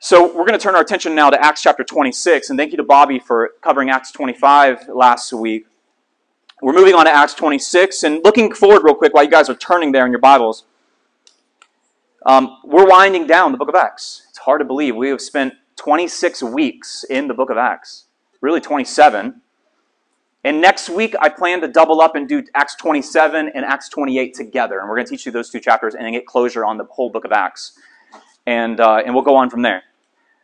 So we're going to turn our attention now to Acts chapter 26, and thank you to Bobby for covering Acts 25 last week. We're moving on to Acts 26, and looking forward real quick while you guys are turning there in your Bibles. Um, we're winding down the book of Acts. It's hard to believe. We have spent 26 weeks in the book of Acts, really 27. And next week, I plan to double up and do Acts 27 and Acts 28 together. And we're going to teach you those two chapters and then get closure on the whole book of Acts. And, uh, and we'll go on from there.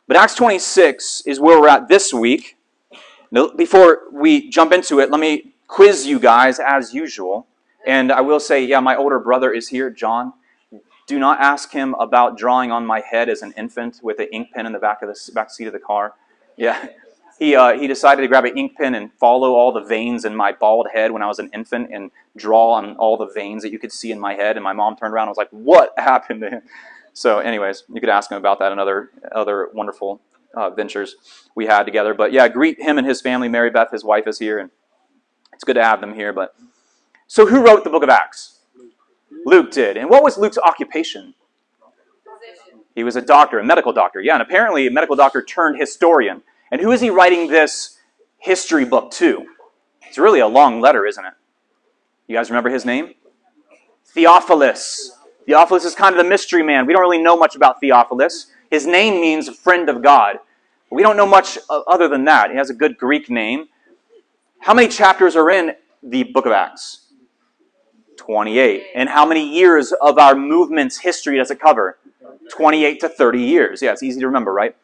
But Acts 26 is where we're at this week. Now, before we jump into it, let me quiz you guys as usual. And I will say, yeah, my older brother is here, John. Do not ask him about drawing on my head as an infant with an ink pen in the back of the back seat of the car. Yeah, he uh, he decided to grab an ink pen and follow all the veins in my bald head when I was an infant and draw on all the veins that you could see in my head. And my mom turned around and was like, "What happened to him?" So, anyways, you could ask him about that and other other wonderful uh, ventures we had together. But yeah, greet him and his family. Mary Beth, his wife, is here, and it's good to have them here. But so, who wrote the Book of Acts? Luke did. And what was Luke's occupation? He was a doctor, a medical doctor. Yeah, and apparently a medical doctor turned historian. And who is he writing this history book to? It's really a long letter, isn't it? You guys remember his name? Theophilus. Theophilus is kind of the mystery man. We don't really know much about Theophilus. His name means friend of God. We don't know much uh, other than that. He has a good Greek name. How many chapters are in the book of Acts? 28. And how many years of our movement's history does it cover? 28 to 30 years. Yeah, it's easy to remember, right?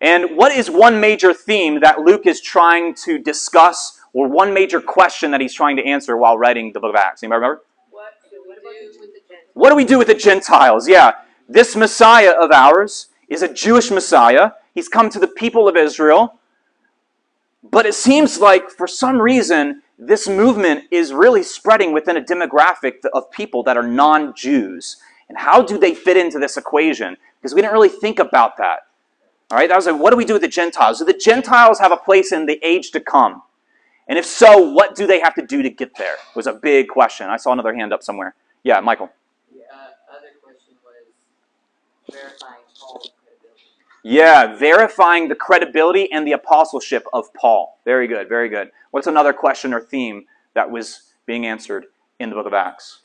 And what is one major theme that Luke is trying to discuss, or one major question that he's trying to answer while writing the book of Acts? Anybody remember? What? What do we do with the Gentiles? Yeah, this Messiah of ours is a Jewish Messiah. He's come to the people of Israel. But it seems like, for some reason, this movement is really spreading within a demographic of people that are non Jews. And how do they fit into this equation? Because we didn't really think about that. All right, that was like, what do we do with the Gentiles? Do the Gentiles have a place in the age to come? And if so, what do they have to do to get there? Was a big question. I saw another hand up somewhere. Yeah, Michael. The uh, other question was verifying Paul's credibility. Yeah, verifying the credibility and the apostleship of Paul. Very good, very good. What's another question or theme that was being answered in the book of Acts?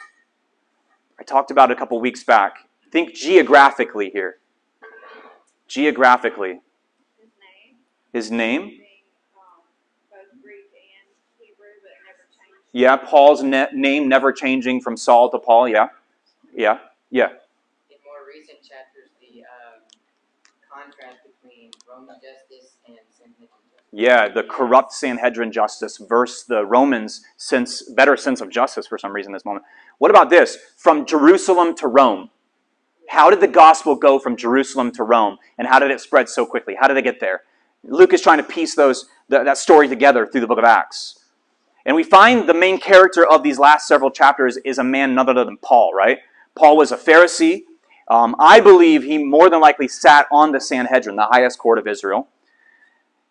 I talked about it a couple weeks back. Think geographically here. Geographically. His name, His name? Yeah, Paul's ne- name never changing from Saul to Paul. Yeah. Yeah. Yeah. In more recent chapters, the um, contrast between Roman justice and Sanhedrin justice. Yeah, the corrupt Sanhedrin justice versus the Romans' sense, better sense of justice for some reason this moment. What about this? From Jerusalem to Rome. How did the gospel go from Jerusalem to Rome? And how did it spread so quickly? How did it get there? Luke is trying to piece those, th- that story together through the book of Acts. And we find the main character of these last several chapters is a man none other than Paul, right? Paul was a Pharisee. Um, I believe he more than likely sat on the Sanhedrin, the highest court of Israel.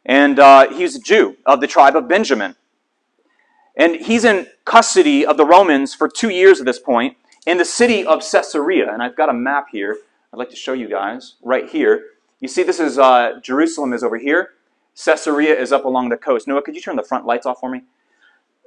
And uh, he's a Jew of the tribe of Benjamin. And he's in custody of the Romans for two years at this point in the city of Caesarea. And I've got a map here I'd like to show you guys right here. You see, this is uh, Jerusalem is over here. Caesarea is up along the coast. Noah, could you turn the front lights off for me?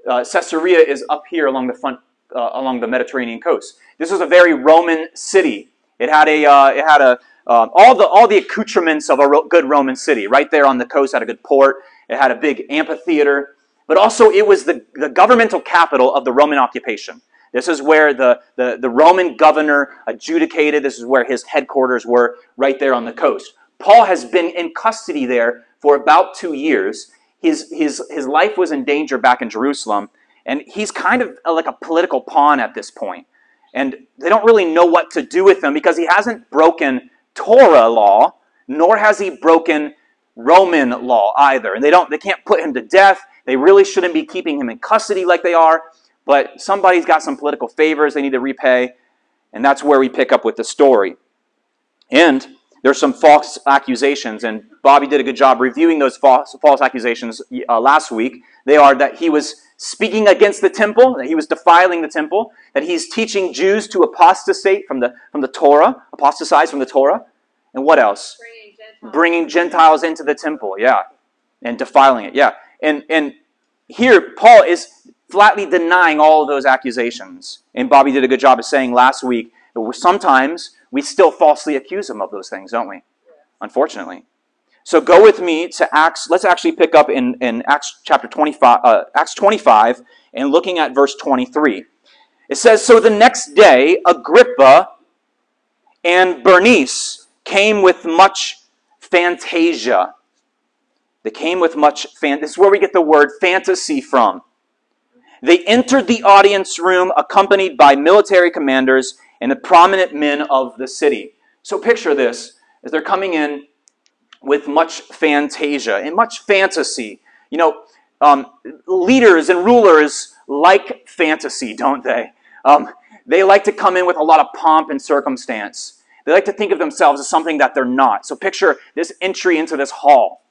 Uh, Caesarea is up here along the front, uh, along the Mediterranean coast. This was a very Roman city. It had a, uh, it had a, um, all the all the accoutrements of a ro- good Roman city. Right there on the coast, had a good port. It had a big amphitheater, but also it was the, the governmental capital of the Roman occupation. This is where the, the, the Roman governor adjudicated. This is where his headquarters were, right there on the coast. Paul has been in custody there for about two years. His, his, his life was in danger back in Jerusalem, and he's kind of like a political pawn at this point. And they don't really know what to do with him because he hasn't broken Torah law, nor has he broken Roman law either. And they don't they can't put him to death. They really shouldn't be keeping him in custody like they are. But somebody's got some political favors they need to repay, and that's where we pick up with the story. And there's some false accusations, and Bobby did a good job reviewing those false, false accusations uh, last week. They are that he was speaking against the temple, that he was defiling the temple, that he's teaching Jews to apostasate from the, from the Torah, apostatize from the Torah, and what else? Bringing bringing Gentiles into the temple, yeah, and defiling it, yeah. And and here Paul is flatly denying all of those accusations. And Bobby did a good job of saying last week that sometimes we still falsely accuse him of those things, don't we? Unfortunately. So go with me to Acts. Let's actually pick up in, in Acts chapter 25, uh, Acts 25 and looking at verse 23. It says, So the next day, Agrippa and Bernice came with much fantasia. They came with much. This is where we get the word fantasy from. They entered the audience room accompanied by military commanders and the prominent men of the city. So picture this as they're coming in with much fantasia and much fantasy. You know, um, leaders and rulers like fantasy, don't they? Um, they like to come in with a lot of pomp and circumstance. They like to think of themselves as something that they're not. So picture this entry into this hall.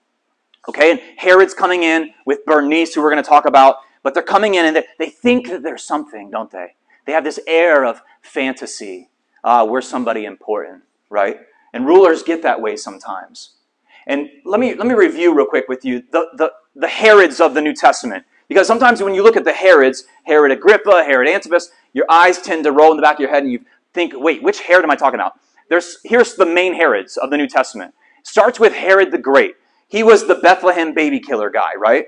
Okay, and Herod's coming in with Bernice, who we're going to talk about, but they're coming in and they, think that they're something, don't they? They have this air of fantasy. Uh, we're somebody important, right? And rulers get that way sometimes. And let me, let me review real quick with you the, the, the Herods of the New Testament. Because sometimes when you look at the Herods, Herod Agrippa, Herod Antipas, your eyes tend to roll in the back of your head and you think, wait, which Herod am I talking about? There's, here's the main Herods of the New Testament. Starts with Herod the Great. He was the Bethlehem baby killer guy, right?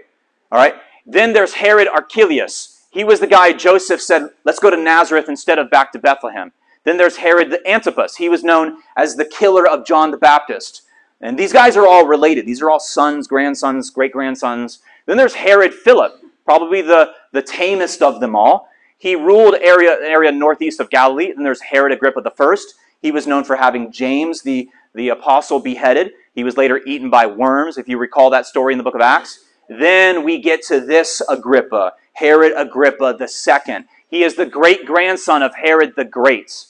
All right. Then there's Herod Archelaus. He was the guy Joseph said, let's go to Nazareth instead of back to Bethlehem. Then there's Herod the Antipas. He was known as the killer of John the Baptist. And these guys are all related. These are all sons, grandsons, great grandsons. Then there's Herod Philip, probably the, the tamest of them all. He ruled area area northeast of Galilee. Then there's Herod Agrippa first. He was known for having James, the, the apostle, beheaded. He was later eaten by worms, if you recall that story in the book of Acts. Then we get to this Agrippa, Herod Agrippa second. He is the great grandson of Herod the Great.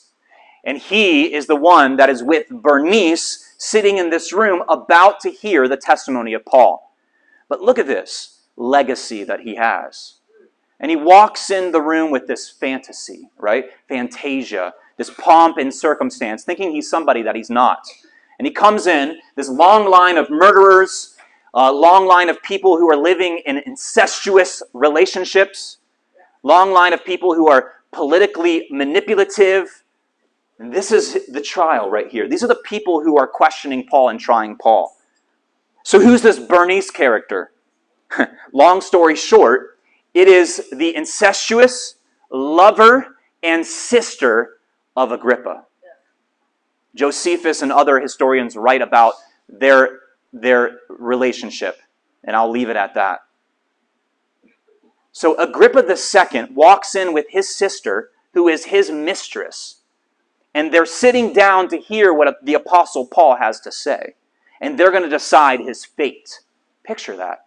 And he is the one that is with Bernice sitting in this room about to hear the testimony of Paul. But look at this legacy that he has. And he walks in the room with this fantasy, right? Fantasia, this pomp and circumstance, thinking he's somebody that he's not. And he comes in, this long line of murderers, a long line of people who are living in incestuous relationships, long line of people who are politically manipulative. And this is the trial right here. These are the people who are questioning Paul and trying Paul. So, who's this Bernice character? long story short, it is the incestuous lover and sister of Agrippa. Josephus and other historians write about their, their relationship, and I'll leave it at that. So Agrippa II walks in with his sister, who is his mistress, and they're sitting down to hear what the Apostle Paul has to say, and they're going to decide his fate. Picture that.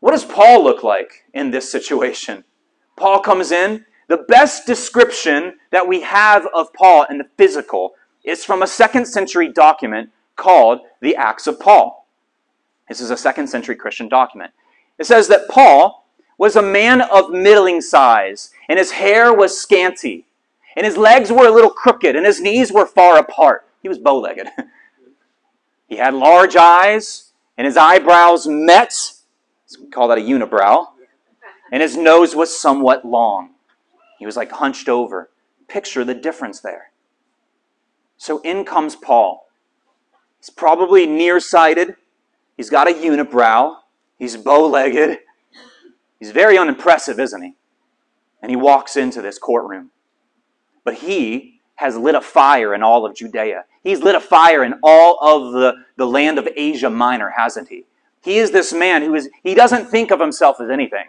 What does Paul look like in this situation? Paul comes in, the best description that we have of Paul in the physical is from a second century document called the Acts of Paul. This is a second century Christian document. It says that Paul was a man of middling size, and his hair was scanty, and his legs were a little crooked, and his knees were far apart. He was bow legged. he had large eyes, and his eyebrows met. We call that a unibrow. And his nose was somewhat long. He was like hunched over. Picture the difference there. So in comes Paul. He's probably nearsighted. He's got a unibrow. He's bow legged. He's very unimpressive, isn't he? And he walks into this courtroom. But he has lit a fire in all of Judea. He's lit a fire in all of the, the land of Asia Minor, hasn't he? He is this man who is, he doesn't think of himself as anything.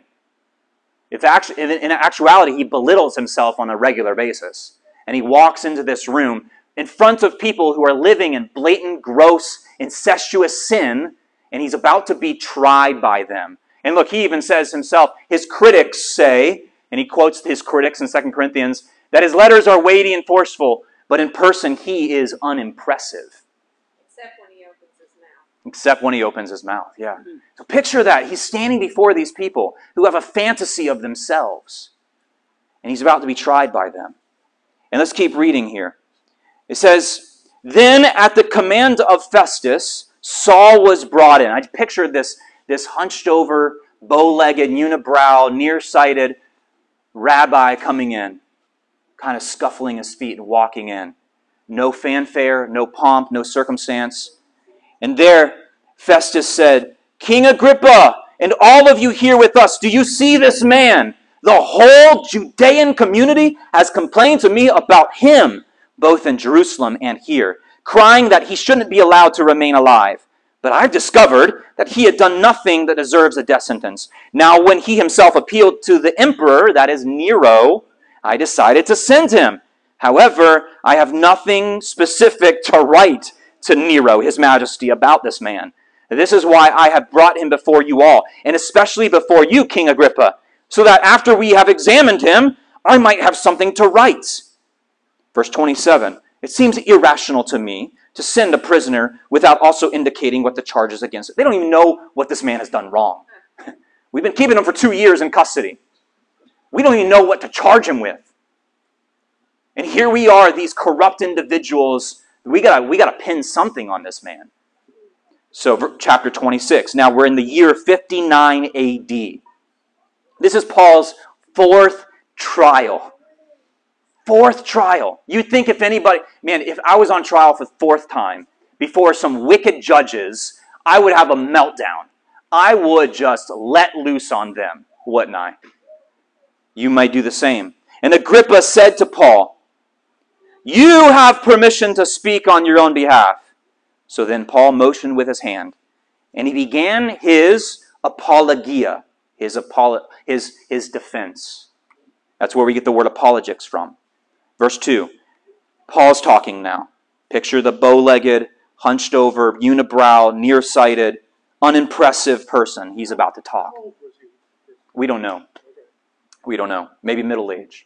Actually, in actuality, he belittles himself on a regular basis. And he walks into this room in front of people who are living in blatant, gross, incestuous sin, and he's about to be tried by them. And look, he even says himself, his critics say, and he quotes his critics in 2 Corinthians, that his letters are weighty and forceful, but in person he is unimpressive except when he opens his mouth. Except when he opens his mouth, yeah. Mm-hmm. So picture that. He's standing before these people who have a fantasy of themselves, and he's about to be tried by them. And let's keep reading here. It says, Then, at the command of Festus, Saul was brought in. I pictured this, this hunched over, bow legged, unibrow, nearsighted rabbi coming in, kind of scuffling his feet and walking in. No fanfare, no pomp, no circumstance. And there, Festus said, King Agrippa, and all of you here with us, do you see this man? The whole Judean community has complained to me about him, both in Jerusalem and here, crying that he shouldn't be allowed to remain alive. But I've discovered that he had done nothing that deserves a death sentence. Now, when he himself appealed to the emperor, that is Nero, I decided to send him. However, I have nothing specific to write to Nero, his majesty, about this man. This is why I have brought him before you all, and especially before you, King Agrippa, so that after we have examined him, I might have something to write. Verse 27 It seems irrational to me to send a prisoner without also indicating what the charges against it. They don't even know what this man has done wrong. We've been keeping him for two years in custody. We don't even know what to charge him with. And here we are, these corrupt individuals. We gotta, we gotta pin something on this man. So, chapter 26. Now, we're in the year 59 AD. This is Paul's fourth trial. Fourth trial. You'd think if anybody, man, if I was on trial for the fourth time before some wicked judges, I would have a meltdown. I would just let loose on them, wouldn't I? You might do the same. And Agrippa said to Paul, You have permission to speak on your own behalf. So then Paul motioned with his hand, and he began his apologia, his, apolo- his, his defense. That's where we get the word apologetics from. Verse 2. Paul's talking now. Picture the bow legged, hunched over, unibrow, nearsighted, unimpressive person. He's about to talk. We don't know. We don't know. Maybe middle age.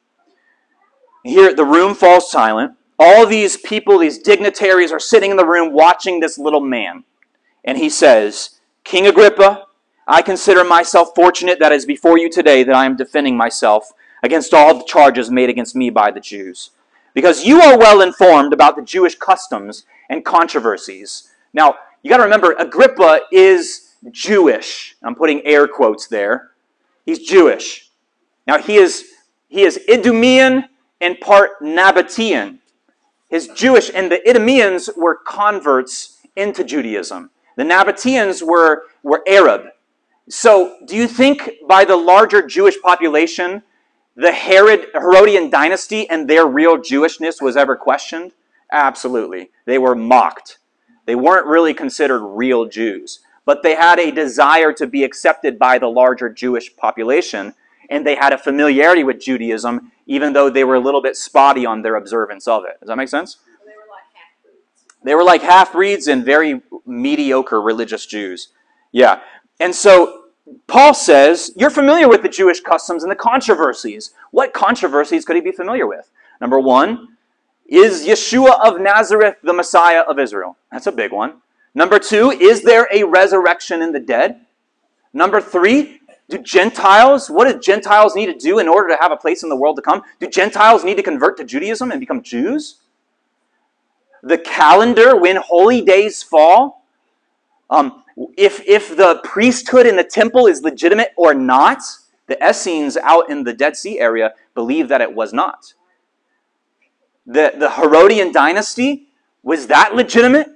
Here, the room falls silent all these people, these dignitaries, are sitting in the room watching this little man. And he says, King Agrippa, I consider myself fortunate that is before you today that I am defending myself against all the charges made against me by the Jews. Because you are well informed about the Jewish customs and controversies. Now, you got to remember, Agrippa is Jewish. I'm putting air quotes there. He's Jewish. Now, he is, he is Idumean and part Nabatean his Jewish, and the Idumeans were converts into Judaism. The Nabateans were, were Arab. So, do you think by the larger Jewish population, the Herod, Herodian dynasty and their real Jewishness was ever questioned? Absolutely. They were mocked. They weren't really considered real Jews, but they had a desire to be accepted by the larger Jewish population, and they had a familiarity with Judaism even though they were a little bit spotty on their observance of it. Does that make sense? They were like half breeds. They were like half breeds and very mediocre religious Jews. Yeah. And so Paul says, You're familiar with the Jewish customs and the controversies. What controversies could he be familiar with? Number one, is Yeshua of Nazareth the Messiah of Israel? That's a big one. Number two, is there a resurrection in the dead? Number three, do Gentiles, what do Gentiles need to do in order to have a place in the world to come? Do Gentiles need to convert to Judaism and become Jews? The calendar, when holy days fall, um, if, if the priesthood in the temple is legitimate or not, the Essenes out in the Dead Sea area believe that it was not. The, the Herodian dynasty, was that legitimate?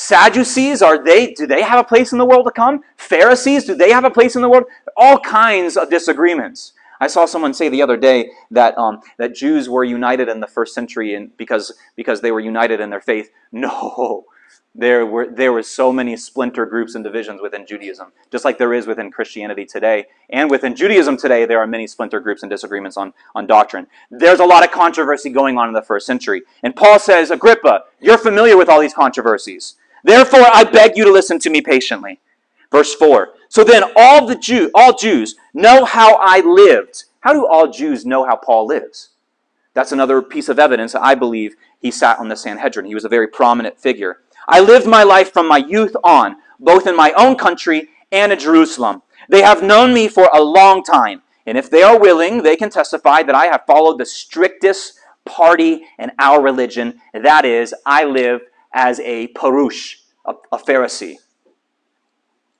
Sadducees, are they, do they have a place in the world to come? Pharisees, do they have a place in the world? All kinds of disagreements. I saw someone say the other day that, um, that Jews were united in the first century in, because, because they were united in their faith. No, there were, there were so many splinter groups and divisions within Judaism, just like there is within Christianity today. And within Judaism today, there are many splinter groups and disagreements on, on doctrine. There's a lot of controversy going on in the first century. And Paul says, Agrippa, you're familiar with all these controversies. Therefore, I beg you to listen to me patiently. Verse 4. So then all the Jew, all Jews know how I lived. How do all Jews know how Paul lives? That's another piece of evidence. I believe he sat on the Sanhedrin. He was a very prominent figure. I lived my life from my youth on, both in my own country and in Jerusalem. They have known me for a long time, and if they are willing, they can testify that I have followed the strictest party in our religion. That is, I live as a Parush, a, a Pharisee.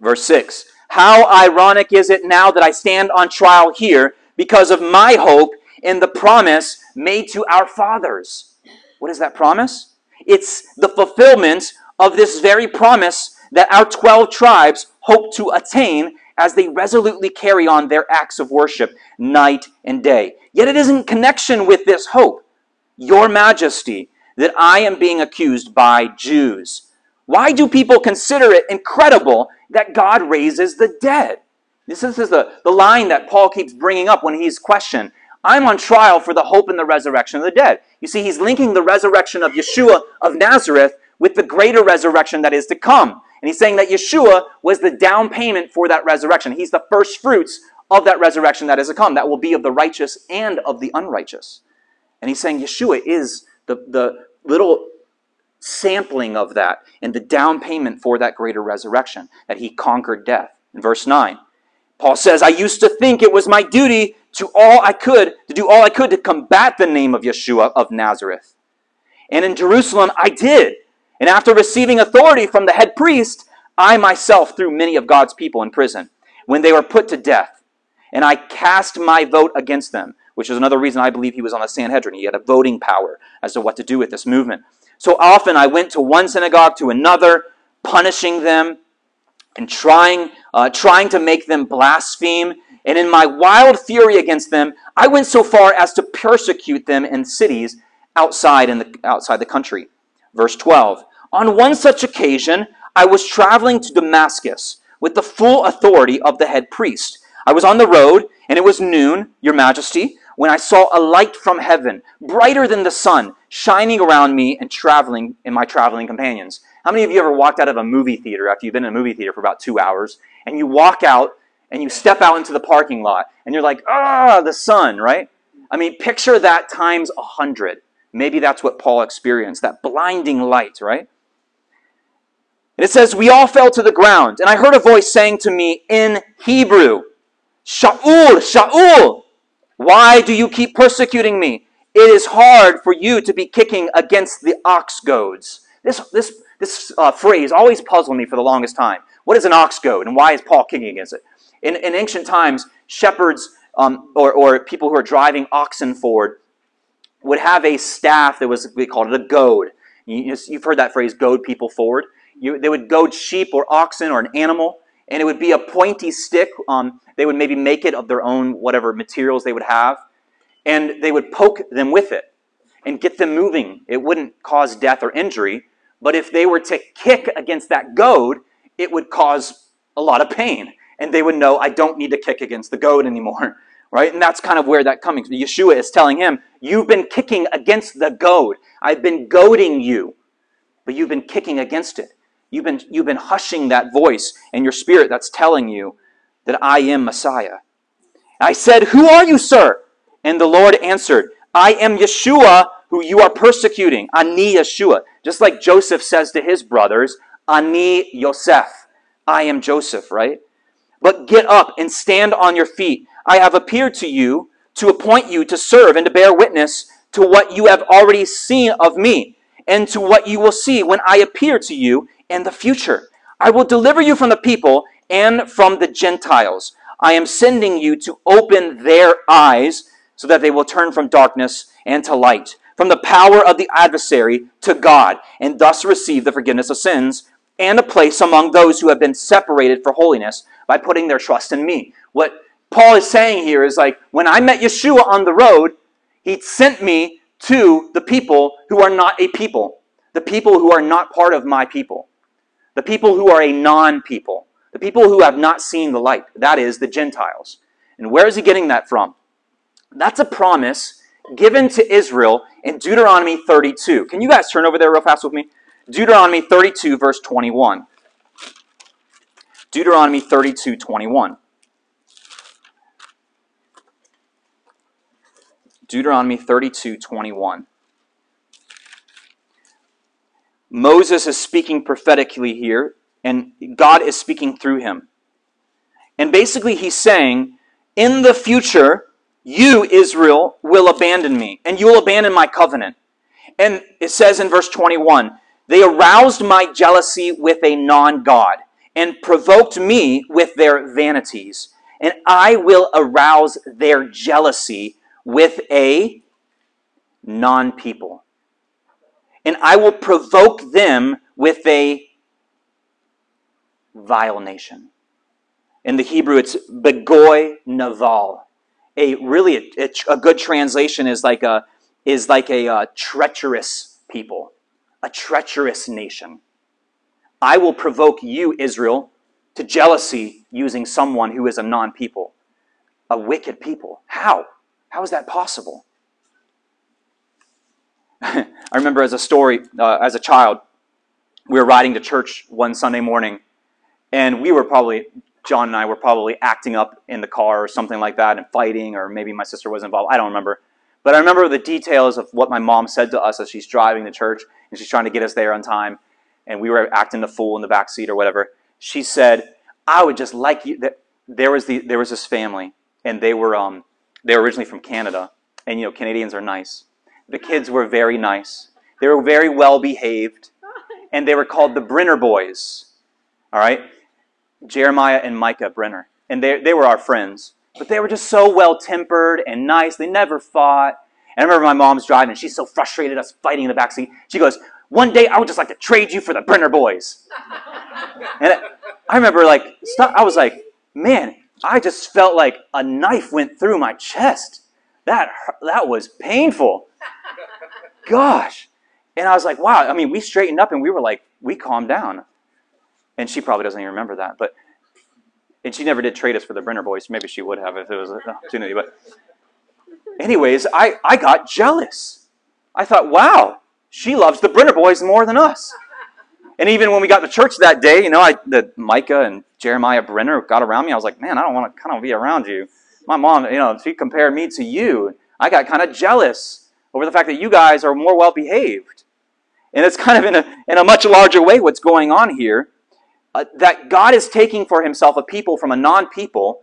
Verse 6 How ironic is it now that I stand on trial here because of my hope in the promise made to our fathers. What is that promise? It's the fulfillment of this very promise that our 12 tribes hope to attain as they resolutely carry on their acts of worship night and day. Yet it is in connection with this hope, Your Majesty, that I am being accused by Jews. Why do people consider it incredible that God raises the dead? This is the, the line that Paul keeps bringing up when he's questioned. I'm on trial for the hope and the resurrection of the dead. You see, he's linking the resurrection of Yeshua of Nazareth with the greater resurrection that is to come. And he's saying that Yeshua was the down payment for that resurrection. He's the first fruits of that resurrection that is to come, that will be of the righteous and of the unrighteous. And he's saying Yeshua is the, the little sampling of that and the down payment for that greater resurrection, that he conquered death. In verse 9, Paul says, I used to think it was my duty to all I could, to do all I could to combat the name of Yeshua of Nazareth. And in Jerusalem, I did. And after receiving authority from the head priest, I myself threw many of God's people in prison when they were put to death. And I cast my vote against them, which is another reason I believe he was on the Sanhedrin. He had a voting power as to what to do with this movement. So often I went to one synagogue to another, punishing them and trying, uh, trying to make them blaspheme. And in my wild fury against them, I went so far as to persecute them in cities outside in the outside the country. Verse 12. On one such occasion, I was traveling to Damascus with the full authority of the head priest. I was on the road, and it was noon, Your Majesty, when I saw a light from heaven, brighter than the sun, shining around me and traveling in my traveling companions. How many of you ever walked out of a movie theater after you've been in a movie theater for about two hours, and you walk out and you step out into the parking lot, and you're like, ah, the sun, right? I mean, picture that times a hundred. Maybe that's what Paul experienced, that blinding light, right? And it says, We all fell to the ground, and I heard a voice saying to me in Hebrew, Shaul, Shaul, why do you keep persecuting me? It is hard for you to be kicking against the ox goads. This, this, this uh, phrase always puzzled me for the longest time. What is an ox goad, and why is Paul kicking against it? In, in ancient times, shepherds um, or, or people who are driving oxen forward would have a staff that was, we called it a goad. You, have heard that phrase, goad people forward. You, they would goad sheep or oxen or an animal, and it would be a pointy stick. Um, they would maybe make it of their own, whatever materials they would have, and they would poke them with it and get them moving. It wouldn't cause death or injury, but if they were to kick against that goad, it would cause a lot of pain. And they would know, I don't need to kick against the goad anymore. Right? And that's kind of where that comes. Yeshua is telling him, You've been kicking against the goad. I've been goading you, but you've been kicking against it. You've been, you've been hushing that voice and your spirit that's telling you that I am Messiah. I said, Who are you, sir? And the Lord answered, I am Yeshua who you are persecuting. Ani Yeshua. Just like Joseph says to his brothers, Ani Yosef. I am Joseph, right? But get up and stand on your feet. I have appeared to you to appoint you to serve and to bear witness to what you have already seen of me and to what you will see when I appear to you in the future. I will deliver you from the people and from the Gentiles. I am sending you to open their eyes so that they will turn from darkness and to light, from the power of the adversary to God, and thus receive the forgiveness of sins and a place among those who have been separated for holiness by putting their trust in me. What Paul is saying here is like, when I met Yeshua on the road, he sent me to the people who are not a people, the people who are not part of my people the people who are a non people, the people who have not seen the light. That is the Gentiles. And where is he getting that from? That's a promise given to Israel in Deuteronomy 32. Can you guys turn over there real fast with me? Deuteronomy 32, verse 21. Deuteronomy 32, 21. Deuteronomy 32, 21. Moses is speaking prophetically here, and God is speaking through him. And basically, he's saying, In the future, you, Israel, will abandon me, and you will abandon my covenant. And it says in verse 21 They aroused my jealousy with a non God and provoked me with their vanities. And I will arouse their jealousy with a non people. And I will provoke them with a vile nation. In the Hebrew, it's begoy naval. A really a, a good translation is like a is like a uh, treacherous people, a treacherous nation. I will provoke you, Israel, to jealousy using someone who is a non-people, a wicked people. How? How is that possible? I remember as a story, uh, as a child, we were riding to church one Sunday morning, and we were probably, John and I were probably acting up in the car or something like that and fighting, or maybe my sister was involved. I don't remember. But I remember the details of what my mom said to us as she's driving to church and she's trying to get us there on time, and we were acting the fool in the back seat or whatever. She said, "I would just like you." That There was the there was this family, and they were um they were originally from Canada, and you know Canadians are nice. The kids were very nice. They were very well behaved, and they were called the Brenner boys. All right, Jeremiah and Micah Brenner, and they they were our friends. But they were just so well tempered and nice. They never fought. And I remember my mom's driving, and she's so frustrated us fighting in the back seat. She goes, "One day I would just like to trade you for the Brenner boys." and I remember like stop, I was like, "Man, I just felt like a knife went through my chest. That that was painful. Gosh." And I was like, "Wow." I mean, we straightened up and we were like, we calmed down. And she probably doesn't even remember that, but and she never did trade us for the Brenner boys. Maybe she would have if it was an opportunity. But, anyways, I, I got jealous. I thought, wow, she loves the Brenner boys more than us. And even when we got to church that day, you know, I, the Micah and Jeremiah Brenner got around me. I was like, man, I don't want to kind of be around you. My mom, you know, she compared me to you. I got kind of jealous over the fact that you guys are more well behaved. And it's kind of in a, in a much larger way what's going on here uh, that God is taking for himself a people from a non people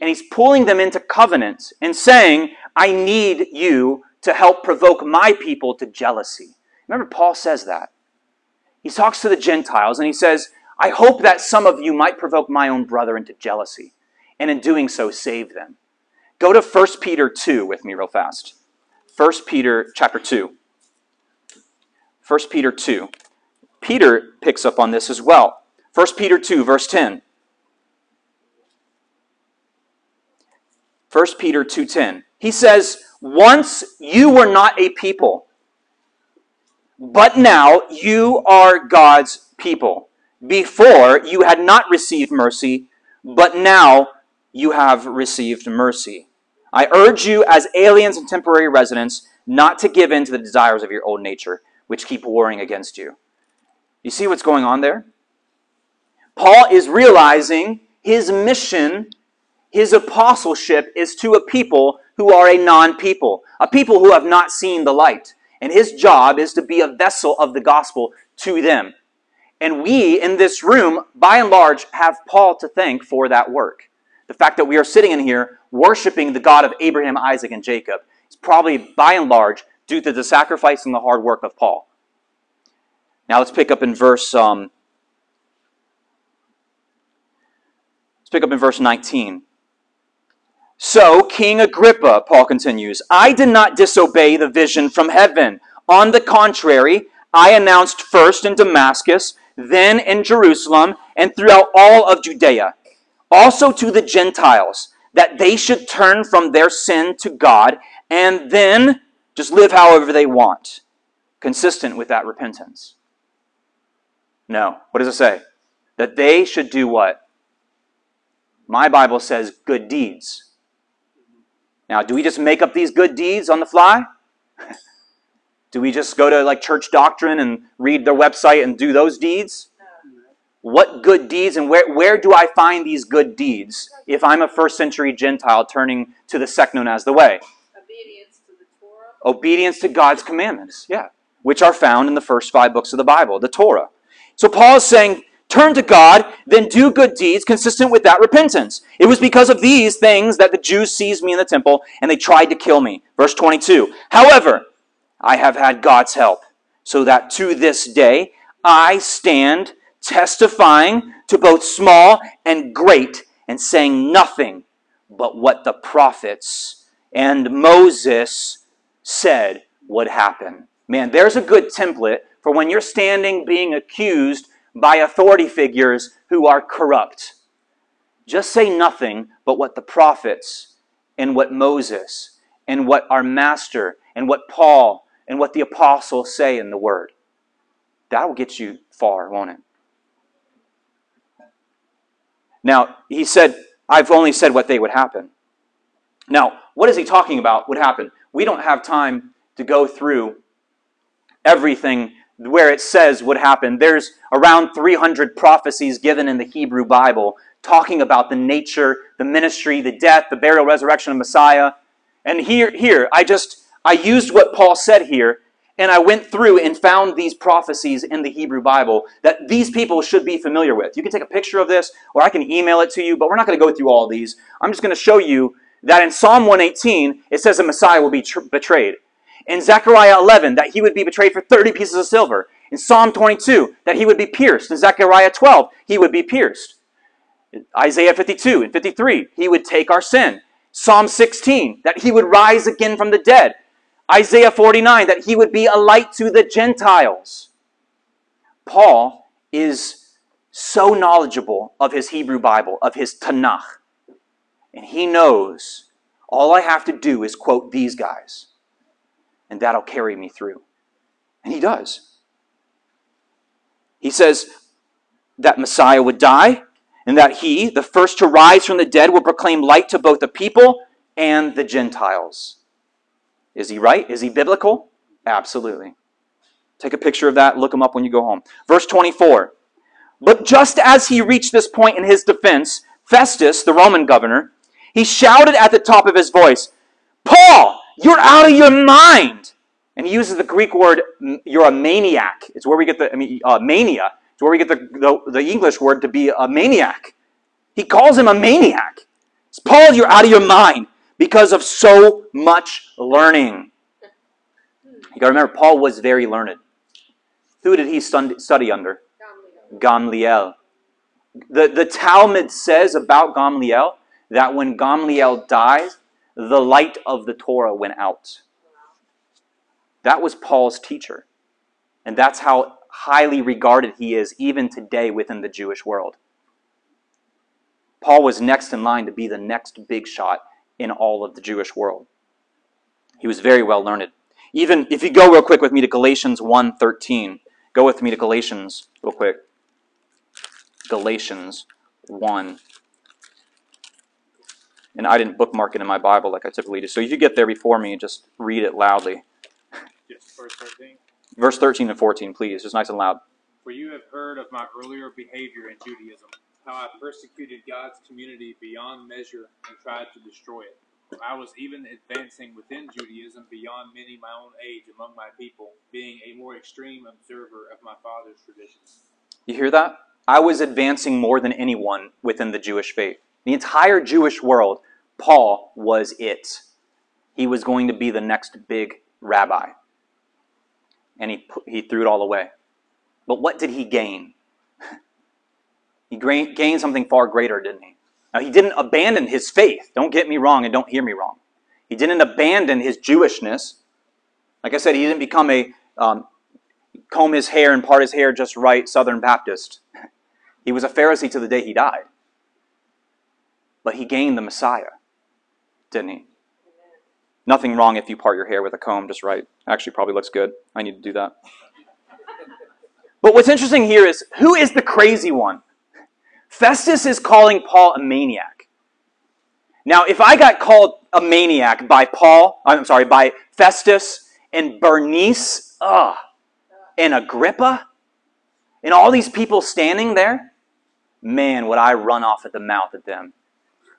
and he's pulling them into covenant and saying, I need you to help provoke my people to jealousy. Remember, Paul says that. He talks to the Gentiles and he says, I hope that some of you might provoke my own brother into jealousy, and in doing so, save them. Go to 1 Peter 2 with me, real fast. 1 Peter chapter 2. 1 Peter 2. Peter picks up on this as well. 1 Peter 2, verse 10. 1 Peter 2:10. He says, "Once you were not a people, but now you are God's people. Before you had not received mercy, but now you have received mercy. I urge you as aliens and temporary residents not to give in to the desires of your old nature, which keep warring against you." You see what's going on there? Paul is realizing his mission, his apostleship is to a people who are a non people, a people who have not seen the light. And his job is to be a vessel of the gospel to them. And we in this room, by and large, have Paul to thank for that work. The fact that we are sitting in here worshiping the God of Abraham, Isaac, and Jacob is probably, by and large, due to the sacrifice and the hard work of Paul. Now let's pick up in verse um, Let's pick up in verse 19. So, King Agrippa, Paul continues, I did not disobey the vision from heaven. On the contrary, I announced first in Damascus, then in Jerusalem, and throughout all of Judea, also to the Gentiles, that they should turn from their sin to God and then just live however they want, consistent with that repentance. No. What does it say? That they should do what? My Bible says good deeds. Now, do we just make up these good deeds on the fly? do we just go to like church doctrine and read their website and do those deeds? What good deeds and where, where do I find these good deeds if I'm a first century Gentile turning to the sect known as the way? Obedience to the Torah. Obedience to God's commandments, yeah, which are found in the first five books of the Bible, the Torah. So Paul is saying turn to God, then do good deeds consistent with that repentance. It was because of these things that the Jews seized me in the temple and they tried to kill me. Verse 22. However, I have had God's help, so that to this day I stand testifying to both small and great, and saying nothing but what the prophets and Moses said would happen. Man, there's a good template for when you're standing being accused by authority figures who are corrupt. Just say nothing but what the prophets and what Moses and what our master and what Paul and what the apostles say in the word. That will get you far, won't it? Now, he said, I've only said what they would happen. Now, what is he talking about would happen? We don't have time to go through everything where it says would happen. There's around 300 prophecies given in the Hebrew Bible talking about the nature, the ministry, the death, the burial, resurrection of Messiah. And here, here, I just I used what Paul said here, and I went through and found these prophecies in the Hebrew Bible that these people should be familiar with. You can take a picture of this, or I can email it to you, but we're not going to go through all these. I'm just going to show you that in Psalm 118, it says the Messiah will be tr- betrayed. In Zechariah 11, that he would be betrayed for 30 pieces of silver. In Psalm 22, that he would be pierced. In Zechariah 12, he would be pierced. Isaiah 52 and 53, he would take our sin. Psalm 16, that he would rise again from the dead. Isaiah 49, that he would be a light to the Gentiles. Paul is so knowledgeable of his Hebrew Bible, of his Tanakh, and he knows all I have to do is quote these guys, and that'll carry me through. And he does. He says that Messiah would die, and that he, the first to rise from the dead, will proclaim light to both the people and the Gentiles. Is he right? Is he biblical? Absolutely. Take a picture of that, look him up when you go home. Verse 24. But just as he reached this point in his defense, Festus, the Roman governor, he shouted at the top of his voice, Paul, you're out of your mind. And he uses the Greek word, you're a maniac. It's where we get the, I mean, uh, mania. It's where we get the, the, the English word to be a maniac. He calls him a maniac. Paul, you're out of your mind because of so much learning. You got to remember, Paul was very learned. Who did he study under? Gamliel. The, the Talmud says about Gamliel that when Gamliel died, the light of the Torah went out. That was Paul's teacher. And that's how highly regarded he is even today within the Jewish world. Paul was next in line to be the next big shot in all of the Jewish world. He was very well learned. Even if you go real quick with me to Galatians 1:13, go with me to Galatians real quick. Galatians 1. And I didn't bookmark it in my Bible like I typically do. So if you get there before me, and just read it loudly. Yes, verse 13. Verse 13 and 14, please, just nice and loud. For you have heard of my earlier behavior in Judaism how I persecuted God's community beyond measure and tried to destroy it. I was even advancing within Judaism beyond many my own age among my people, being a more extreme observer of my father's traditions. You hear that? I was advancing more than anyone within the Jewish faith. The entire Jewish world, Paul was it. He was going to be the next big rabbi. And he, he threw it all away. But what did he gain? He gained something far greater, didn't he? Now, he didn't abandon his faith. Don't get me wrong and don't hear me wrong. He didn't abandon his Jewishness. Like I said, he didn't become a um, comb his hair and part his hair just right Southern Baptist. He was a Pharisee to the day he died. But he gained the Messiah, didn't he? Nothing wrong if you part your hair with a comb just right. Actually, probably looks good. I need to do that. But what's interesting here is who is the crazy one? Festus is calling Paul a maniac. Now, if I got called a maniac by Paul, I'm sorry, by Festus and Bernice, ugh, and Agrippa, and all these people standing there, man, would I run off at the mouth at them.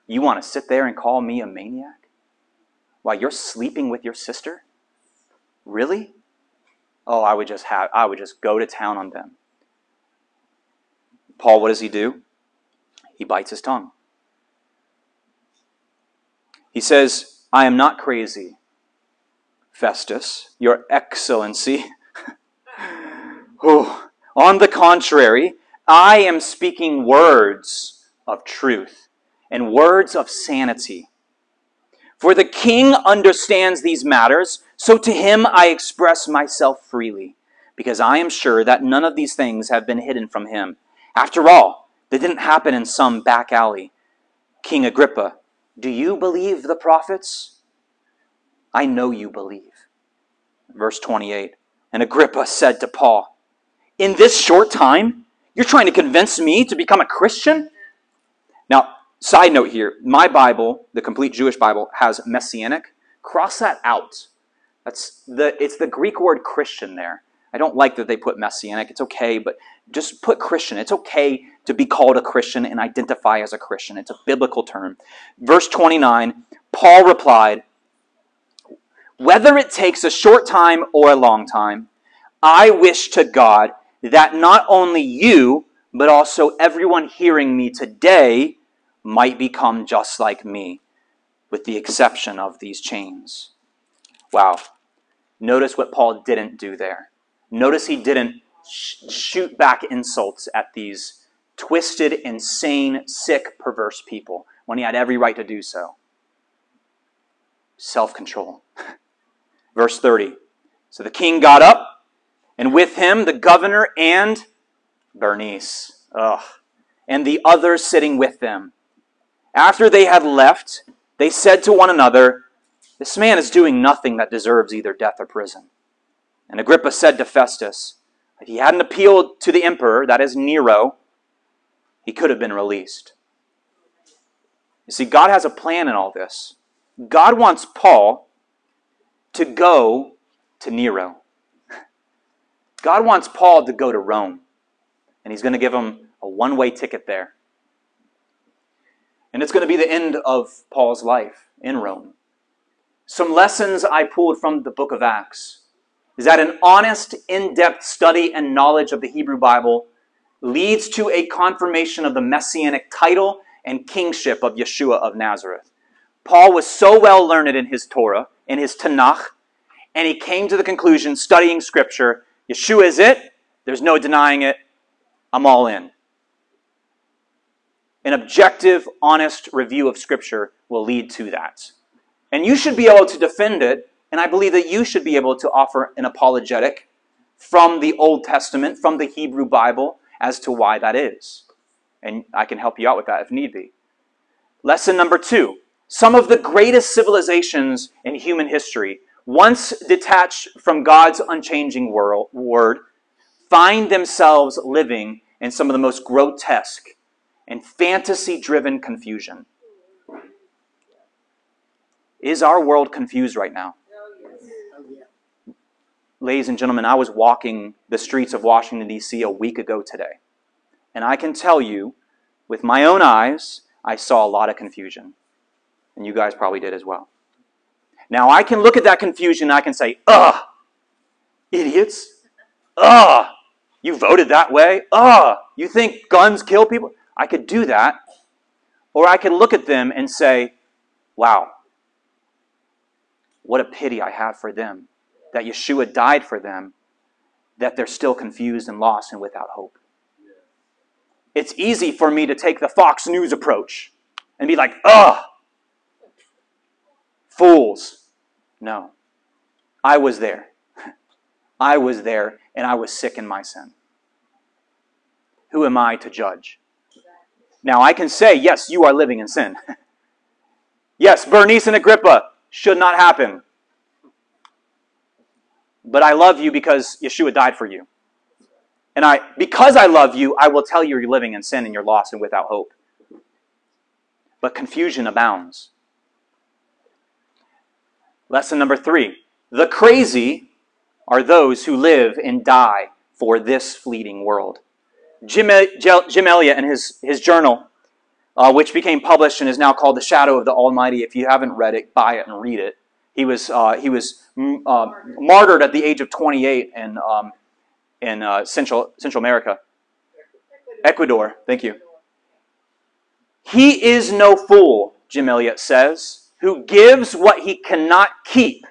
You want to sit there and call me a maniac? While you're sleeping with your sister? Really? Oh, I would just have I would just go to town on them. Paul, what does he do? he bites his tongue. He says, I am not crazy, Festus, your excellency. oh, On the contrary, I am speaking words of truth and words of sanity. For the king understands these matters, so to him I express myself freely, because I am sure that none of these things have been hidden from him. After all, they didn't happen in some back alley. King Agrippa, do you believe the prophets? I know you believe. Verse 28 And Agrippa said to Paul, In this short time, you're trying to convince me to become a Christian? Now, side note here my Bible, the complete Jewish Bible, has messianic. Cross that out. That's the, it's the Greek word Christian there. I don't like that they put messianic. It's okay, but just put Christian. It's okay to be called a Christian and identify as a Christian. It's a biblical term. Verse 29 Paul replied, Whether it takes a short time or a long time, I wish to God that not only you, but also everyone hearing me today might become just like me, with the exception of these chains. Wow. Notice what Paul didn't do there. Notice he didn't sh- shoot back insults at these twisted, insane, sick, perverse people when he had every right to do so. Self control. Verse 30. So the king got up, and with him the governor and Bernice, ugh, and the others sitting with them. After they had left, they said to one another, This man is doing nothing that deserves either death or prison. And Agrippa said to Festus, If he hadn't appealed to the emperor, that is Nero, he could have been released. You see, God has a plan in all this. God wants Paul to go to Nero. God wants Paul to go to Rome, and he's going to give him a one way ticket there. And it's going to be the end of Paul's life in Rome. Some lessons I pulled from the book of Acts is that an honest, in depth study and knowledge of the Hebrew Bible leads to a confirmation of the messianic title and kingship of Yeshua of Nazareth. Paul was so well learned in his Torah, in his Tanakh, and he came to the conclusion, studying Scripture, Yeshua is it. There's no denying it. I'm all in. An objective, honest review of Scripture will lead to that. And you should be able to defend it, and I believe that you should be able to offer an apologetic from the Old Testament, from the Hebrew Bible, as to why that is. And I can help you out with that if need be. Lesson number two some of the greatest civilizations in human history, once detached from God's unchanging world, word, find themselves living in some of the most grotesque and fantasy driven confusion. Is our world confused right now? Ladies and gentlemen, I was walking the streets of Washington, D.C. a week ago today. And I can tell you, with my own eyes, I saw a lot of confusion. And you guys probably did as well. Now, I can look at that confusion and I can say, ugh, idiots. Ugh, you voted that way. Ugh, you think guns kill people? I could do that. Or I could look at them and say, wow, what a pity I have for them that Yeshua died for them, that they're still confused and lost and without hope. It's easy for me to take the Fox News approach and be like, ugh, fools. No. I was there. I was there and I was sick in my sin. Who am I to judge? Now, I can say, yes, you are living in sin. yes, Bernice and Agrippa should not happen. But I love you because Yeshua died for you. And I, because I love you, I will tell you you're living in sin and you're lost and without hope. But confusion abounds. Lesson number three the crazy are those who live and die for this fleeting world. Jim, Jim Elliot, and his, his journal, uh, which became published and is now called The Shadow of the Almighty, if you haven't read it, buy it and read it. He was, uh, he was uh, martyred at the age of 28 in, um, in uh, Central, Central America. Ecuador, thank you. He is no fool, Jim Elliot says, who gives what he cannot keep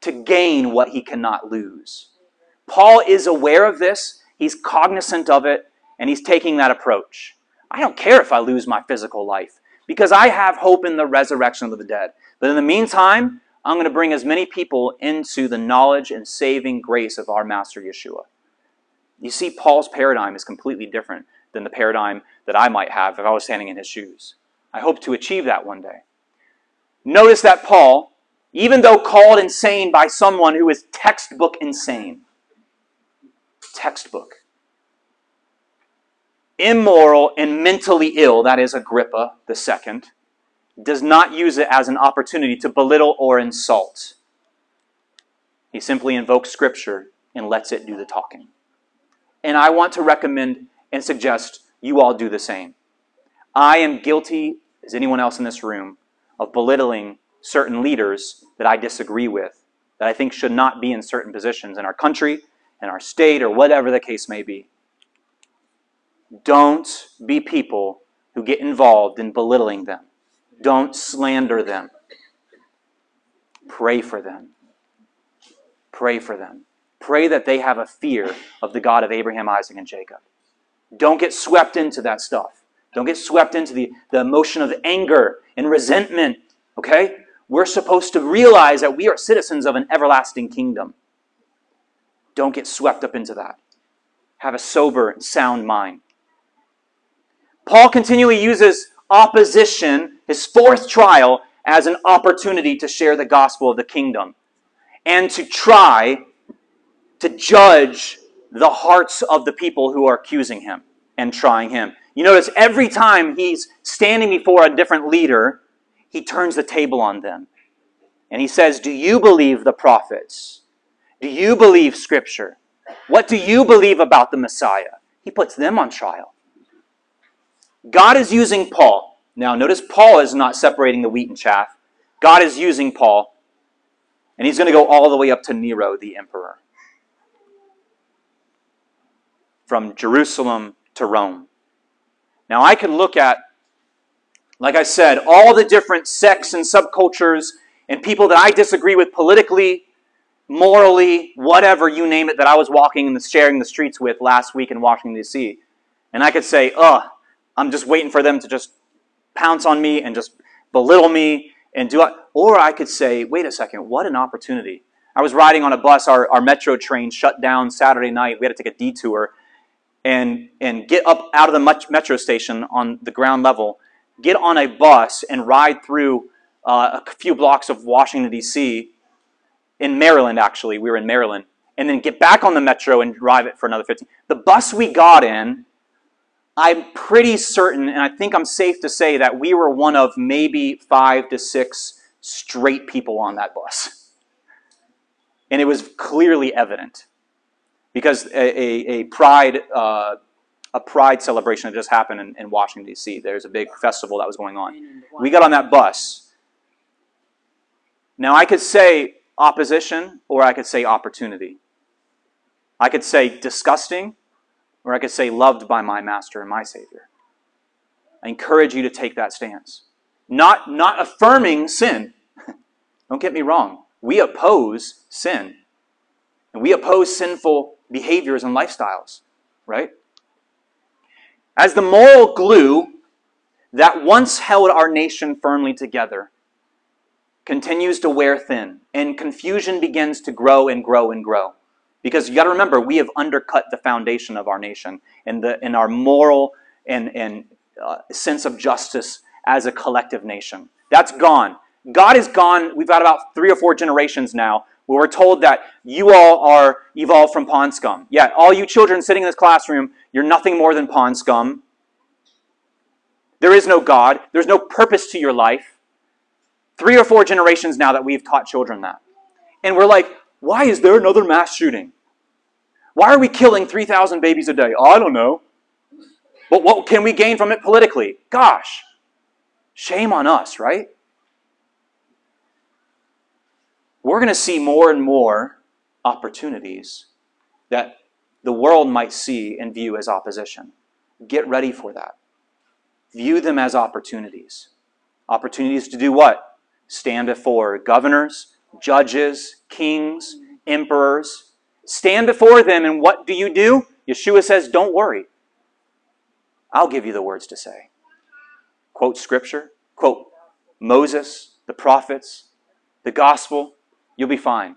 to gain what he cannot lose. Paul is aware of this, he's cognizant of it, and he's taking that approach. I don't care if I lose my physical life because I have hope in the resurrection of the dead. But in the meantime, I'm going to bring as many people into the knowledge and saving grace of our Master Yeshua. You see, Paul's paradigm is completely different than the paradigm that I might have if I was standing in his shoes. I hope to achieve that one day. Notice that Paul, even though called insane by someone who is textbook insane, textbook, immoral and mentally ill, that is Agrippa second, does not use it as an opportunity to belittle or insult. He simply invokes Scripture and lets it do the talking. And I want to recommend and suggest you all do the same. I am guilty, as anyone else in this room, of belittling certain leaders that I disagree with, that I think should not be in certain positions in our country, in our state, or whatever the case may be. Don't be people who get involved in belittling them. Don't slander them. Pray for them. Pray for them. Pray that they have a fear of the God of Abraham, Isaac, and Jacob. Don't get swept into that stuff. Don't get swept into the, the emotion of anger and resentment. Okay? We're supposed to realize that we are citizens of an everlasting kingdom. Don't get swept up into that. Have a sober and sound mind. Paul continually uses opposition, his fourth trial, as an opportunity to share the gospel of the kingdom and to try to judge the hearts of the people who are accusing him and trying him. You notice every time he's standing before a different leader, he turns the table on them. And he says, Do you believe the prophets? Do you believe Scripture? What do you believe about the Messiah? He puts them on trial. God is using Paul. Now, notice Paul is not separating the wheat and chaff. God is using Paul, and he's going to go all the way up to Nero, the emperor. From Jerusalem to Rome. Now, I could look at, like I said, all the different sects and subcultures and people that I disagree with politically, morally, whatever you name it, that I was walking and sharing the streets with last week in Washington, D.C. And I could say, ugh, I'm just waiting for them to just pounce on me and just belittle me and do it. Or I could say, wait a second, what an opportunity. I was riding on a bus, our, our metro train shut down Saturday night. We had to take a detour and, and get up out of the metro station on the ground level, get on a bus and ride through uh, a few blocks of Washington, D.C., in Maryland, actually. We were in Maryland. And then get back on the metro and drive it for another 15. The bus we got in I'm pretty certain, and I think I'm safe to say that we were one of maybe five to six straight people on that bus. And it was clearly evident because a, a, a pride uh, a pride celebration had just happened in, in Washington D.C. There's a big festival that was going on. We got on that bus. Now I could say opposition, or I could say opportunity. I could say disgusting, or I could say, loved by my master and my Savior. I encourage you to take that stance. Not, not affirming sin. Don't get me wrong. We oppose sin. And we oppose sinful behaviors and lifestyles, right? As the moral glue that once held our nation firmly together continues to wear thin, and confusion begins to grow and grow and grow. Because you got to remember, we have undercut the foundation of our nation and the in our moral and, and uh, sense of justice as a collective nation. That's gone. God is gone. We've got about three or four generations now where we're told that you all are evolved from pond scum. Yeah, all you children sitting in this classroom, you're nothing more than pond scum. There is no God. There's no purpose to your life. Three or four generations now that we've taught children that. And we're like, why is there another mass shooting? Why are we killing 3,000 babies a day? Oh, I don't know. But what can we gain from it politically? Gosh, shame on us, right? We're going to see more and more opportunities that the world might see and view as opposition. Get ready for that. View them as opportunities. Opportunities to do what? Stand before governors, judges, kings, emperors. Stand before them, and what do you do? Yeshua says, Don't worry. I'll give you the words to say. Quote scripture, quote Moses, the prophets, the gospel. You'll be fine.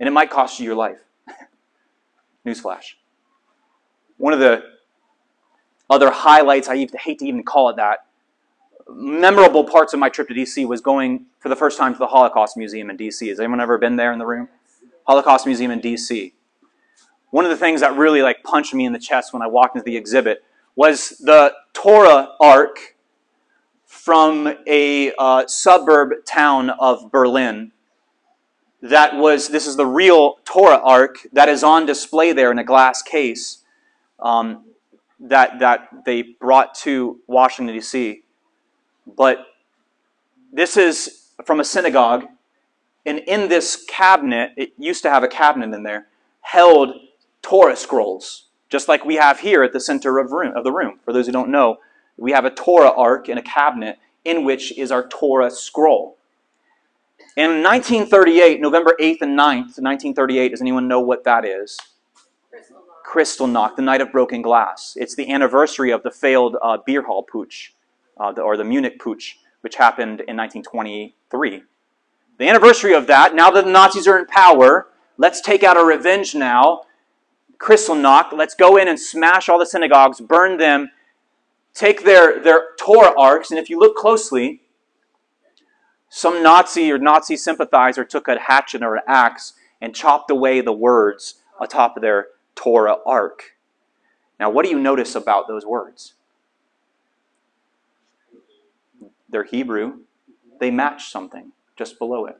And it might cost you your life. Newsflash. One of the other highlights, I hate to even call it that, memorable parts of my trip to DC was going for the first time to the Holocaust Museum in DC. Has anyone ever been there in the room? Holocaust Museum in DC. One of the things that really like punched me in the chest when I walked into the exhibit was the Torah Ark from a uh, suburb town of Berlin. That was this is the real Torah Ark that is on display there in a glass case um, that that they brought to Washington D.C. But this is from a synagogue, and in this cabinet, it used to have a cabinet in there, held Torah scrolls, just like we have here at the center of, room, of the room. For those who don't know, we have a Torah ark in a cabinet in which is our Torah scroll. In 1938, November 8th and 9th, 1938, does anyone know what that is? Kristallnacht, the night of broken glass. It's the anniversary of the failed uh, beer hall putsch uh, the, or the Munich Putsch, which happened in 1923. The anniversary of that, now that the Nazis are in power, let's take out a revenge now. Kristallnacht, let's go in and smash all the synagogues, burn them, take their, their Torah arks, and if you look closely, some Nazi or Nazi sympathizer took a hatchet or an axe and chopped away the words atop of their Torah ark. Now, what do you notice about those words? They're Hebrew, they match something just below it.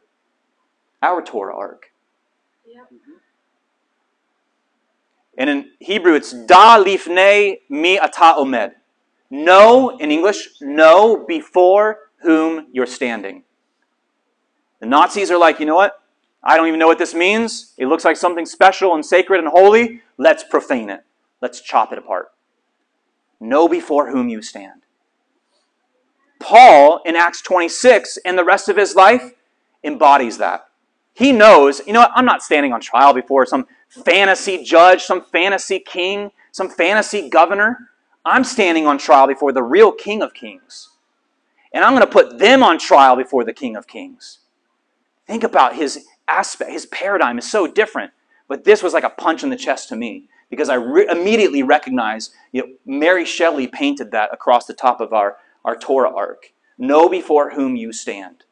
Our Torah ark. And in Hebrew, it's da lifnei mi ata omed. Know, in English, know before whom you're standing. The Nazis are like, you know what? I don't even know what this means. It looks like something special and sacred and holy. Let's profane it. Let's chop it apart. Know before whom you stand. Paul in Acts 26 and the rest of his life embodies that. He knows, you know what, I'm not standing on trial before some fantasy judge, some fantasy king, some fantasy governor. I'm standing on trial before the real King of Kings. And I'm going to put them on trial before the King of Kings. Think about his aspect, his paradigm is so different. But this was like a punch in the chest to me because I re- immediately recognized you know, Mary Shelley painted that across the top of our our Torah ark. Know before whom you stand.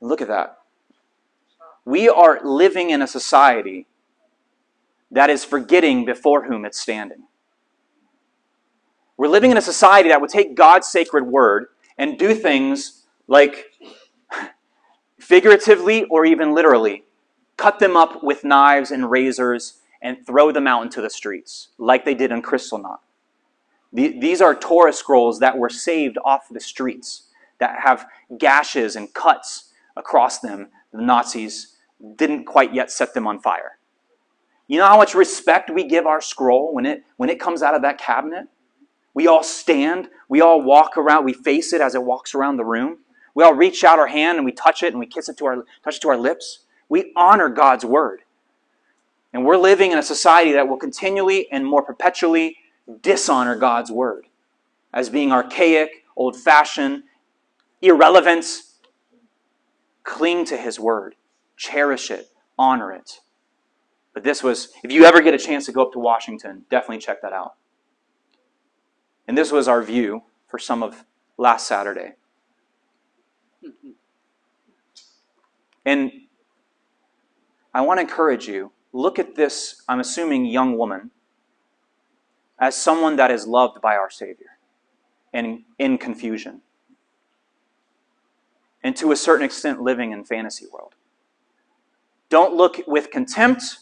Look at that. We are living in a society that is forgetting before whom it's standing. We're living in a society that would take God's sacred word and do things like figuratively or even literally cut them up with knives and razors and throw them out into the streets, like they did in Kristallnacht. These are Torah scrolls that were saved off the streets, that have gashes and cuts across them. The Nazis didn't quite yet set them on fire. You know how much respect we give our scroll when it, when it comes out of that cabinet? We all stand, we all walk around, we face it as it walks around the room. We all reach out our hand and we touch it and we kiss it to our, touch it to our lips. We honor God's word. And we're living in a society that will continually and more perpetually dishonor God's word as being archaic, old fashioned, irrelevant. Cling to his word, cherish it, honor it. But this was, if you ever get a chance to go up to Washington, definitely check that out. And this was our view for some of last Saturday. And I want to encourage you look at this, I'm assuming, young woman as someone that is loved by our Savior and in confusion. And to a certain extent, living in fantasy world. Don't look with contempt,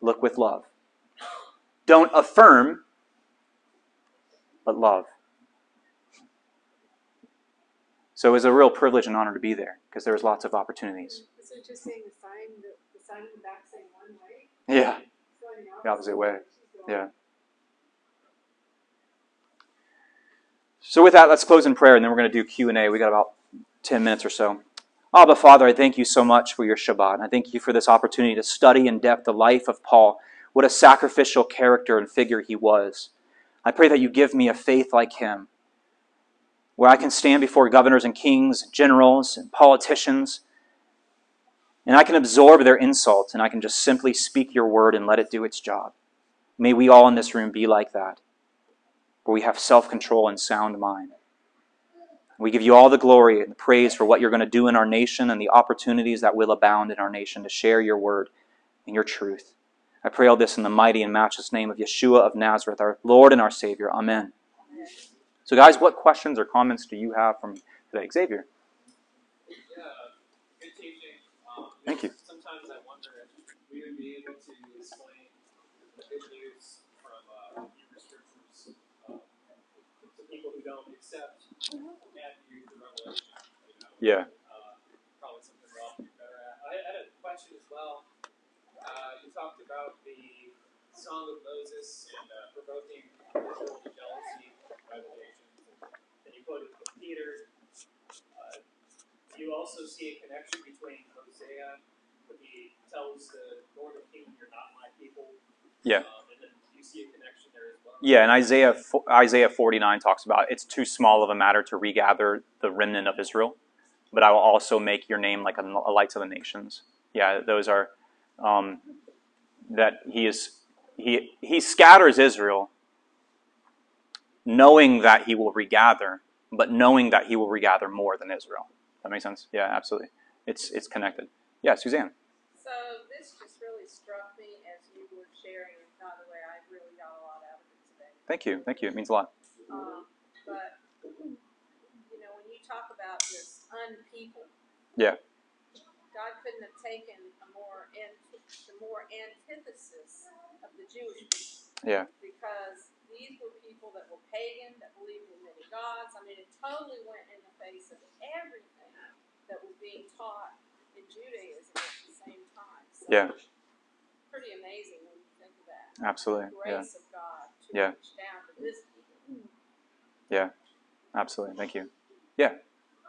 look with love. Don't affirm, but love. So it was a real privilege and honor to be there because there was lots of opportunities. So just saying the sign, the, the sign in the back saying one way, Yeah, the opposite way. Yeah. So with that, let's close in prayer, and then we're going to do Q and A. We got about ten minutes or so. Abba, Father, I thank you so much for your Shabbat. And I thank you for this opportunity to study in depth the life of Paul. What a sacrificial character and figure he was. I pray that you give me a faith like him, where I can stand before governors and kings, generals and politicians, and I can absorb their insults and I can just simply speak your word and let it do its job. May we all in this room be like that, where we have self control and sound mind. We give you all the glory and the praise for what you're going to do in our nation and the opportunities that will abound in our nation to share your word and your truth. I pray all this in the mighty and matchless name of Yeshua of Nazareth, our Lord and our Savior. Amen. So, guys, what questions or comments do you have from today? Xavier. Yeah, good teaching. Um, Thank you. Sometimes I wonder if we would be able to explain the good news from uh, Hebrew scriptures uh, to people who don't accept Matthew the Revelation. You know, Yeah. uh, probably something we're all better at. I had a question as well. Uh, you talked about the Song of Moses and uh, provoking to jealousy, revelations, and you quoted Peter. Uh, you also see a connection between Hosea, when he tells the northern kingdom, "You're not my people." Yeah. Um, and then you see a connection there as well. Yeah, and Isaiah Isaiah 49 talks about it's too small of a matter to regather the remnant of Israel, but I will also make your name like a, a light to the nations. Yeah, those are um, that he is he he scatters Israel, knowing that he will regather, but knowing that he will regather more than Israel. That makes sense. Yeah, absolutely. It's it's connected. Yeah, Suzanne. So this just really struck me as you were sharing. and By the way, I really got a lot out of it today. Thank you. Thank you. It means a lot. Um, but you know, when you talk about this unpeople, Yeah. God couldn't have taken a more ant- the more antithesis of the Jewish people. Yeah. Because these were people that were pagan, that believed in many gods. I mean, it totally went in the face of everything that was being taught in Judaism at the same time. So Yeah. Pretty amazing when you think of that. Absolutely. The Yeah. of God to Yeah. reach down to this people. Absolutely. Thank you.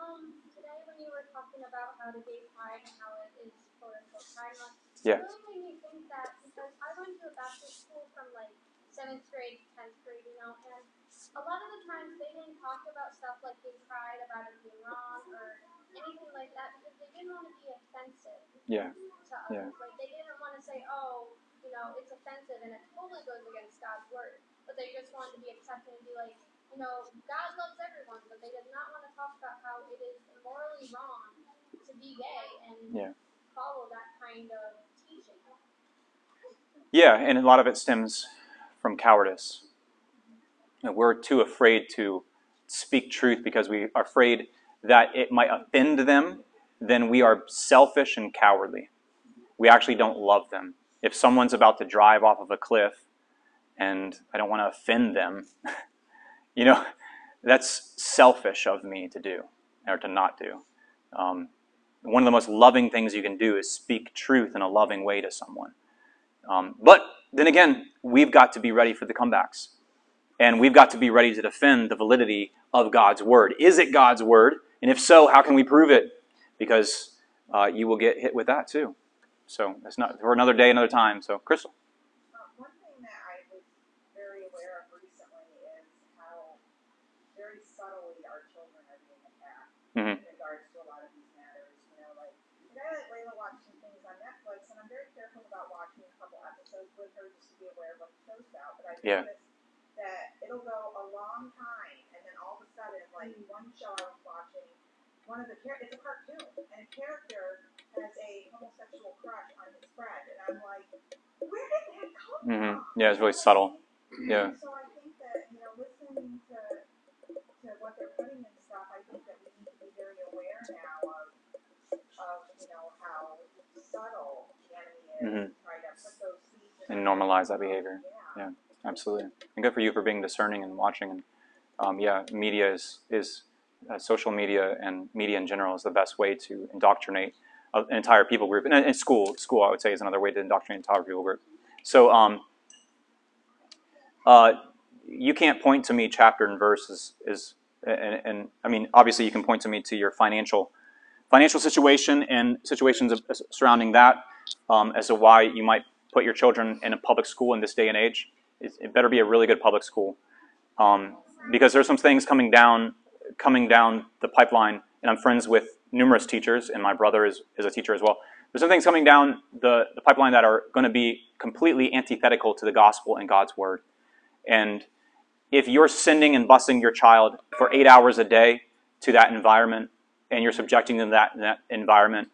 Um, today when you were talking about how to be pride and how it is quote unquote Yeah. it really made me think that because I went to a Baptist school from like seventh grade to tenth grade, you know, and a lot of the times they didn't talk about stuff like being pride, about it being wrong or anything like that because they didn't want to be offensive Yeah. to others. Yeah. Like they didn't want to say, Oh, you know, it's offensive and it totally goes against God's word. But they just wanted to be accepting and be like, you know, God loves everyone, but they did not want to talk about how it is morally wrong to be gay and Yeah. follow that kind of teaching. Yeah, and a lot of it stems from cowardice. You know, we're too afraid to speak truth because we are afraid that it might offend them. Then we are selfish and cowardly. We actually don't love them. If someone's about to drive off of a cliff and I don't want to offend them, you know, that's selfish of me to do or to not do. Um, one of the most loving things you can do is speak truth in a loving way to someone. Um, but then again, we've got to be ready for the comebacks. And we've got to be ready to defend the validity of God's word. Is it God's word? And if so, how can we prove it? Because uh, you will get hit with that too. So that's not for another day, another time. So, Crystal. One thing that I was very aware of recently is how very subtly our children are being attacked Mhm. in regards to a lot of these matters. You know, like, like I let Layla watch some things on Netflix, and I'm very careful about watching a couple episodes with her just to be aware of what the show's about. But I've Yeah. noticed that it'll go a long time, and then all of a sudden, like one show I was watching, one of the char- it's a cartoon, and a character has a homosexual crush on his friend, and I'm like, where did that come hmm from? Yeah, it's really subtle. Yeah. So I think that, you know, listening to, to what they're putting and stuff, I think that we need to be very aware now of, of, you know, how subtle the enemy is to try to put those seeds And normalize that minds. behavior. Yeah. Absolutely. And good for you for being discerning and watching. And um, yeah, media is, is uh, social media and media in general is the best way to indoctrinate an entire people group. And, and school, school, I would say, is another way to indoctrinate an entire people group. So um, uh, you can't point to me chapter and verse is, is and, and I mean, obviously you can point to me to your financial financial situation and situations of- surrounding that um, as to why you might put your children in a public school in this day and age. It, it better be a really good public school um, because there's some things coming down coming down the pipeline, and I'm friends with numerous teachers, and my brother is, is a teacher as well. There's some things coming down the, the pipeline that are going to be completely antithetical to the gospel and God's word. And if you're sending and busing your child for eight hours a day to that environment, and you're subjecting them to that, that environment,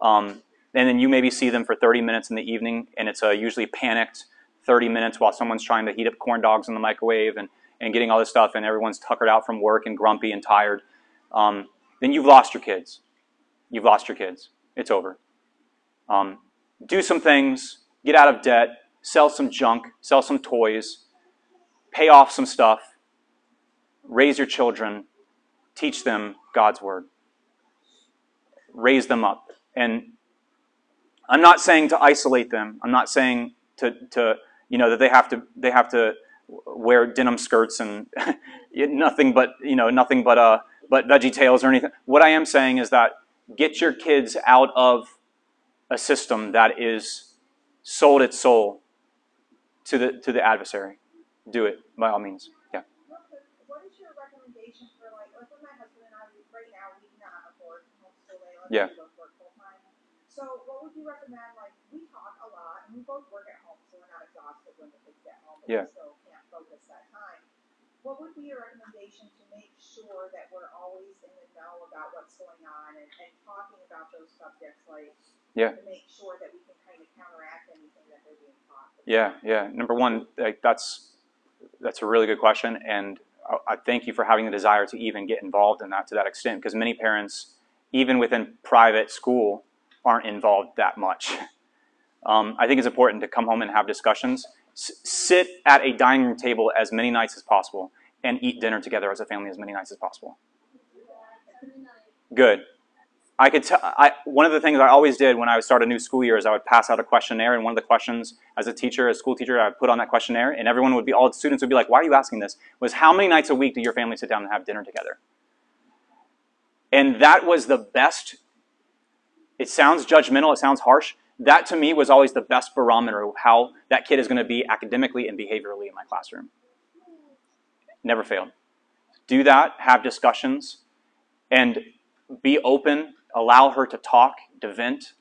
um, and then you maybe see them for 30 minutes in the evening, and it's a usually panicked 30 minutes while someone's trying to heat up corn dogs in the microwave and, and getting all this stuff, and everyone's tuckered out from work and grumpy and tired, um, then you've lost your kids. You've lost your kids. It's over. Um, do some things, get out of debt, sell some junk, sell some toys, pay off some stuff, raise your children, teach them God's word, raise them up. And I'm not saying to isolate them. I'm not saying to, to you know that they have to they have to wear denim skirts and nothing but you know nothing but uh but VeggieTales or anything. What I am saying is that get your kids out of a system that is sold its soul to the to the adversary. Do it by all means. Yeah. Real quick, what is your recommendation for like, like when my husband and I, we, right now, we cannot afford homeschool Layla. Yeah. We both work full time. So what would you recommend, like, we talk a lot and we both work at home, so we're not exhausted when the kids get home, Yeah. can't focus that time. What would be your recommendation to make sure that we're always in the know about what's going on and, and talking about those subjects, like, Yeah. to make sure that we can kind of counteract anything that they're being taught? Yeah, yeah. Number one, like that's that's a really good question, and I, I thank you for having the desire to even get involved in that to that extent, because many parents, even within private school, aren't involved that much. Um, I think it's important to come home and have discussions. Sit at a dining room table as many nights as possible, and eat dinner together as a family as many nights as possible. Good. I could tell. I, one of the things I always did when I would start a new school year is I would pass out a questionnaire, and one of the questions, as a teacher, a school teacher, I would put on that questionnaire, and everyone would be, all the students would be like, "Why are you asking this?" Was how many nights a week do your family sit down and have dinner together? And that was the best. It sounds judgmental. It sounds harsh. That to me was always the best barometer of how that kid is going to be academically and behaviorally in my classroom. Never failed. Do that. Have discussions, and be open, allow her to talk, to vent,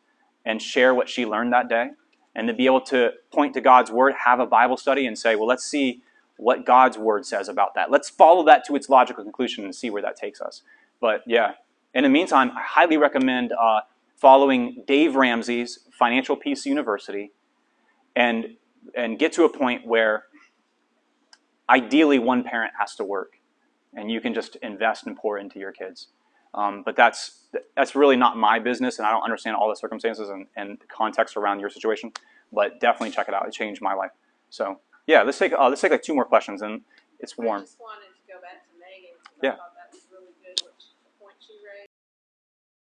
and share what she learned that day, and to be able to point to God's word, have a Bible study, and say, well, let's see what God's word says about that. Let's follow that to its logical conclusion and see where that takes us. But yeah, in the meantime, I highly recommend uh, following Dave Ramsey's Financial Peace University, and and get to a point where ideally one parent has to work, and you can just invest and pour into your kids. Um, but that's that's really not my business, and I don't understand all the circumstances and, and context around your situation. But definitely check it out; it changed my life. So yeah, let's take uh, let's take like two more questions, and it's I warm. just wanted to go back to Megan, Yeah.